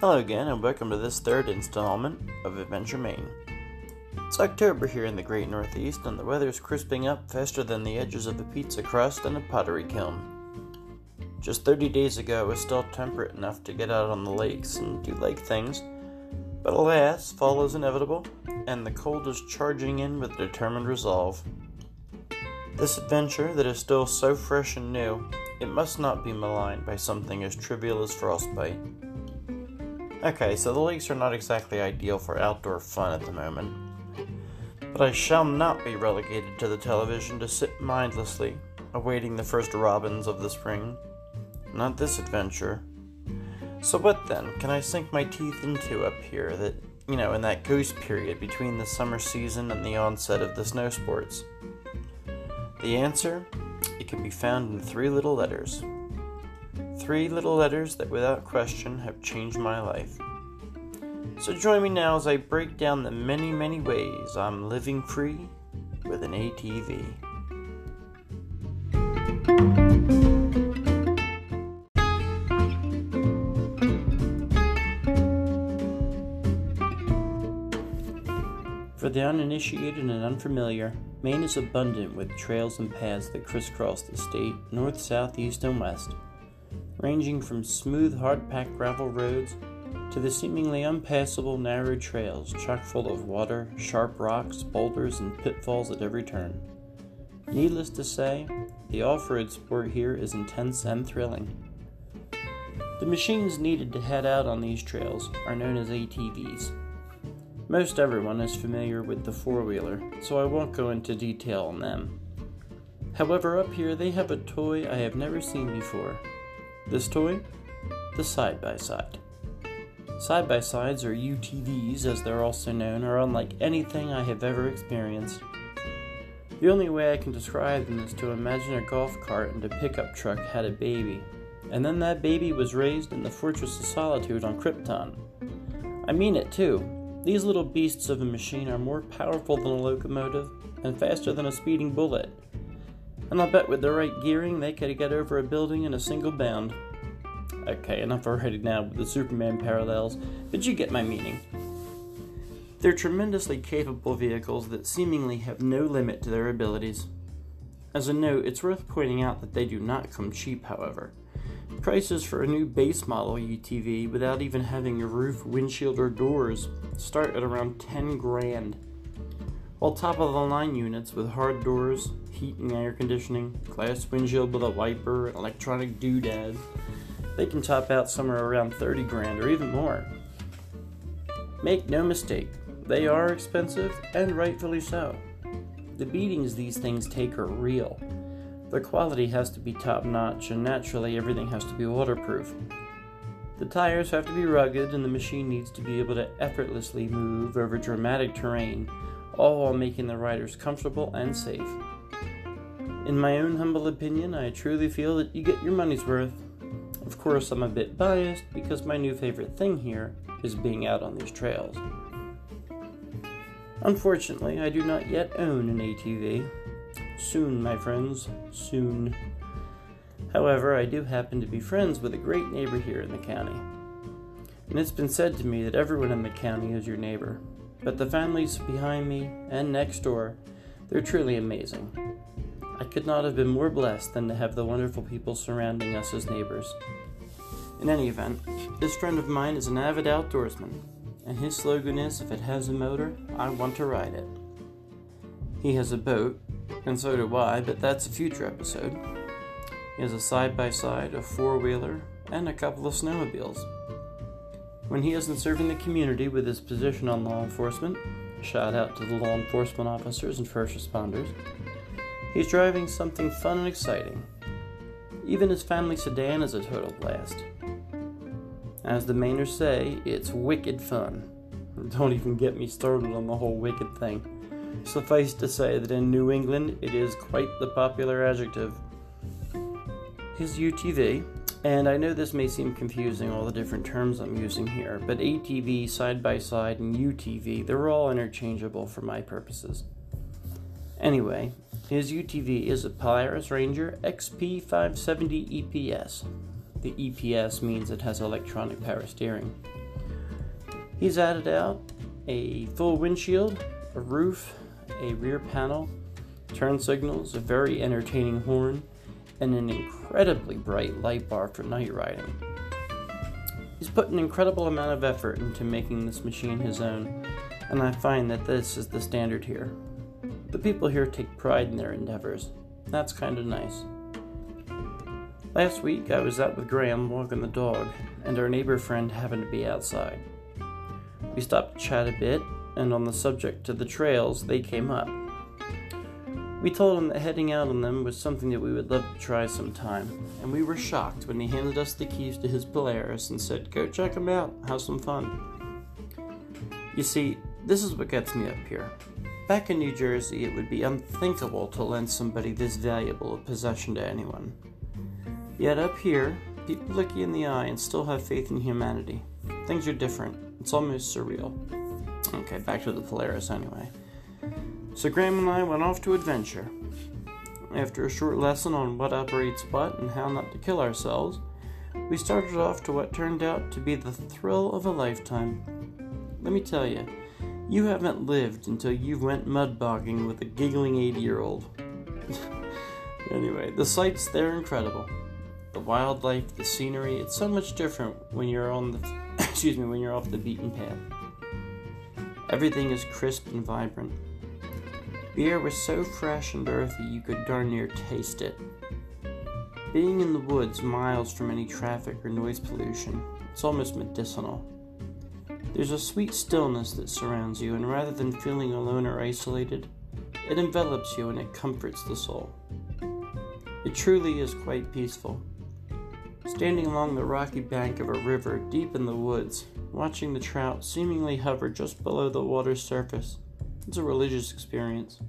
Hello again, and welcome to this third installment of Adventure Maine. It's October here in the great Northeast, and the weather's crisping up faster than the edges of a pizza crust and a pottery kiln. Just 30 days ago, it was still temperate enough to get out on the lakes and do lake things, but alas, fall is inevitable, and the cold is charging in with determined resolve. This adventure, that is still so fresh and new, it must not be maligned by something as trivial as frostbite. Okay, so the lakes are not exactly ideal for outdoor fun at the moment. But I shall not be relegated to the television to sit mindlessly, awaiting the first robins of the spring. Not this adventure. So, what then can I sink my teeth into up here that, you know, in that goose period between the summer season and the onset of the snow sports? The answer? It can be found in three little letters Three little letters that without question have changed my life. So join me now as I break down the many, many ways I'm living free with an ATV. For the uninitiated and unfamiliar, Maine is abundant with trails and paths that crisscross the state north, south, east, and west ranging from smooth, hard packed gravel roads to the seemingly unpassable narrow trails chock full of water, sharp rocks, boulders, and pitfalls at every turn. Needless to say, the off road sport here is intense and thrilling. The machines needed to head out on these trails are known as ATVs. Most everyone is familiar with the four wheeler, so I won't go into detail on them. However, up here they have a toy I have never seen before this toy? The side by side. Side by sides, or UTVs as they're also known, are unlike anything I have ever experienced. The only way I can describe them is to imagine a golf cart and a pickup truck had a baby, and then that baby was raised in the Fortress of Solitude on Krypton. I mean it too. These little beasts of a machine are more powerful than a locomotive and faster than a speeding bullet and I'll bet with the right gearing they could get over a building in a single bound. Okay, enough already now with the Superman parallels, but you get my meaning. They're tremendously capable vehicles that seemingly have no limit to their abilities. As a note, it's worth pointing out that they do not come cheap, however. Prices for a new base model UTV without even having a roof, windshield, or doors start at around 10 grand while top of the line units with hard doors, heat and air conditioning, glass windshield with a wiper, and electronic doodad, they can top out somewhere around 30 grand or even more. Make no mistake, they are expensive and rightfully so. The beatings these things take are real. The quality has to be top notch, and naturally, everything has to be waterproof. The tires have to be rugged, and the machine needs to be able to effortlessly move over dramatic terrain all while making the riders comfortable and safe. In my own humble opinion, I truly feel that you get your money's worth. Of course, I'm a bit biased because my new favorite thing here is being out on these trails. Unfortunately, I do not yet own an ATV. Soon, my friends, soon. However, I do happen to be friends with a great neighbor here in the county. And it's been said to me that everyone in the county is your neighbor. But the families behind me and next door, they're truly amazing. I could not have been more blessed than to have the wonderful people surrounding us as neighbors. In any event, this friend of mine is an avid outdoorsman, and his slogan is if it has a motor, I want to ride it. He has a boat, and so do I, but that's a future episode. He has a side by side, a four wheeler, and a couple of snowmobiles. When he isn't serving the community with his position on law enforcement, shout out to the law enforcement officers and first responders, he's driving something fun and exciting. Even his family sedan is a total blast. As the Mainers say, it's wicked fun. Don't even get me started on the whole wicked thing. Suffice to say that in New England, it is quite the popular adjective. His UTV, and I know this may seem confusing, all the different terms I'm using here, but ATV, side by side, and UTV, they're all interchangeable for my purposes. Anyway, his UTV is a Polaris Ranger XP570 EPS. The EPS means it has electronic power steering. He's added out a full windshield, a roof, a rear panel, turn signals, a very entertaining horn, and an incredibly bright light bar for night riding. He's put an incredible amount of effort into making this machine his own, and I find that this is the standard here. The people here take pride in their endeavors. That's kind of nice. Last week, I was out with Graham walking the dog, and our neighbor friend happened to be outside. We stopped to chat a bit, and on the subject of the trails, they came up. We told him that heading out on them was something that we would love to try sometime, and we were shocked when he handed us the keys to his Polaris and said, Go check them out, have some fun. You see, this is what gets me up here. Back in New Jersey, it would be unthinkable to lend somebody this valuable a possession to anyone. Yet up here, people look you in the eye and still have faith in humanity. Things are different. It's almost surreal. Okay, back to the Polaris anyway. So Graham and I went off to adventure. After a short lesson on what operates what and how not to kill ourselves, we started off to what turned out to be the thrill of a lifetime. Let me tell you, you haven't lived until you went mud bogging with a giggling 80 year old. anyway, the sights, they're incredible. The wildlife, the scenery, it's so much different when you're on the excuse me, when you're off the beaten path. Everything is crisp and vibrant. The air was so fresh and earthy you could darn near taste it. Being in the woods miles from any traffic or noise pollution, it's almost medicinal. There's a sweet stillness that surrounds you, and rather than feeling alone or isolated, it envelops you and it comforts the soul. It truly is quite peaceful. Standing along the rocky bank of a river deep in the woods, watching the trout seemingly hover just below the water's surface, it's a religious experience.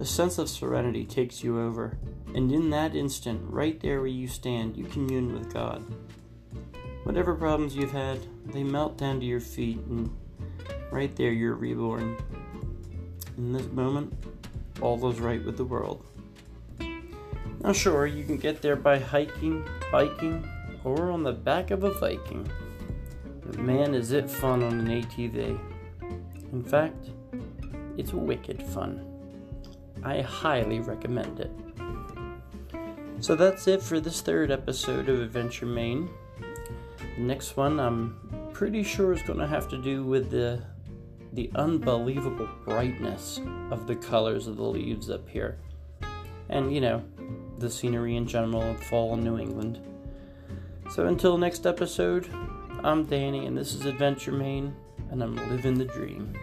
A sense of serenity takes you over, and in that instant, right there where you stand, you commune with God. Whatever problems you've had, they melt down to your feet, and right there you're reborn. In this moment, all is right with the world. Now, sure, you can get there by hiking, biking, or on the back of a Viking. But man, is it fun on an ATV. In fact, it's wicked fun. I highly recommend it. So that's it for this third episode of Adventure Maine. The next one I'm pretty sure is going to have to do with the the unbelievable brightness of the colors of the leaves up here. And you know, the scenery in general of fall in New England. So until next episode, I'm Danny and this is Adventure Maine and I'm living the dream.